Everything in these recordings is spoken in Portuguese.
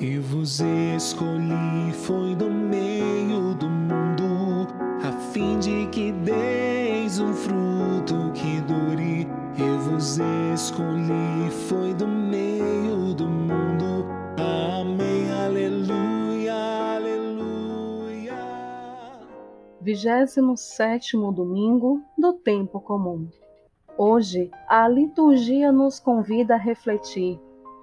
e vos escolhi, foi do meio do mundo, a fim de que deis um fruto que dure. Eu vos escolhi, foi do meio do mundo. Amém, aleluia, aleluia. 27 domingo do tempo comum. Hoje, a liturgia nos convida a refletir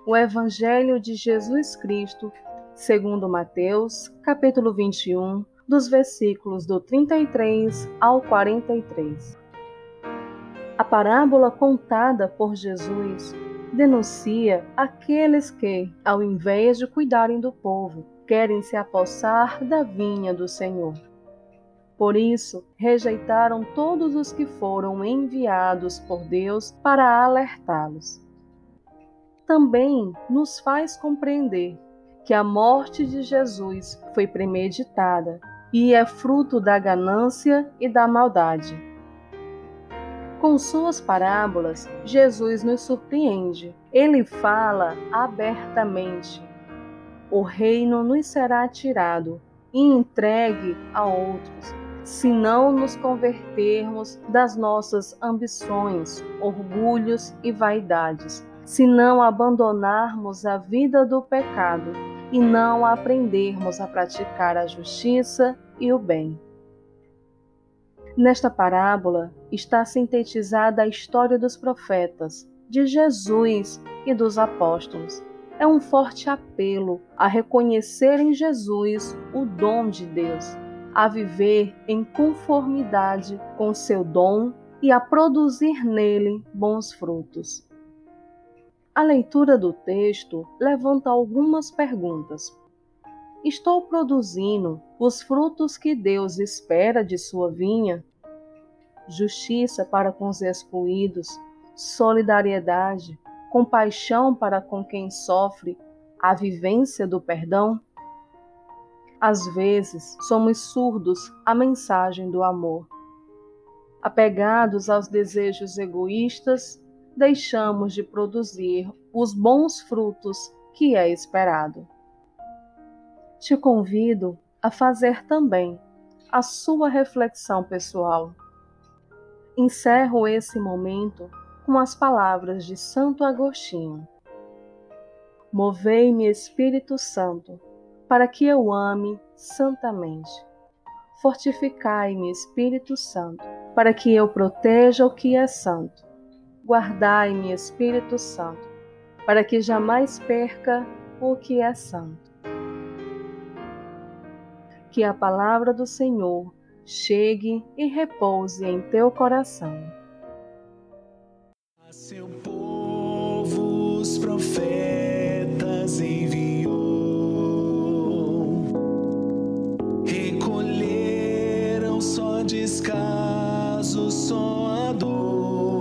o Evangelho de Jesus Cristo, segundo Mateus, capítulo 21, dos versículos do 33 ao 43. A parábola contada por Jesus denuncia aqueles que, ao invés de cuidarem do povo, querem se apossar da vinha do Senhor. Por isso, rejeitaram todos os que foram enviados por Deus para alertá-los. Também nos faz compreender que a morte de Jesus foi premeditada e é fruto da ganância e da maldade. Com suas parábolas, Jesus nos surpreende. Ele fala abertamente: O reino nos será tirado e entregue a outros, se não nos convertermos das nossas ambições, orgulhos e vaidades, se não abandonarmos a vida do pecado e não aprendermos a praticar a justiça e o bem. Nesta parábola está sintetizada a história dos profetas, de Jesus e dos apóstolos. É um forte apelo a reconhecer em Jesus o dom de Deus, a viver em conformidade com seu dom e a produzir nele bons frutos. A leitura do texto levanta algumas perguntas. Estou produzindo os frutos que Deus espera de sua vinha? Justiça para com os excluídos, solidariedade, compaixão para com quem sofre, a vivência do perdão? Às vezes, somos surdos à mensagem do amor. Apegados aos desejos egoístas, deixamos de produzir os bons frutos que é esperado te convido a fazer também a sua reflexão pessoal. Encerro esse momento com as palavras de Santo Agostinho. Movei-me, Espírito Santo, para que eu ame santamente. Fortificai-me, Espírito Santo, para que eu proteja o que é santo. Guardai-me, Espírito Santo, para que jamais perca o que é santo que a palavra do Senhor chegue e repouse em teu coração. A seu povo os profetas enviou, recolheram só descaso, só a dor.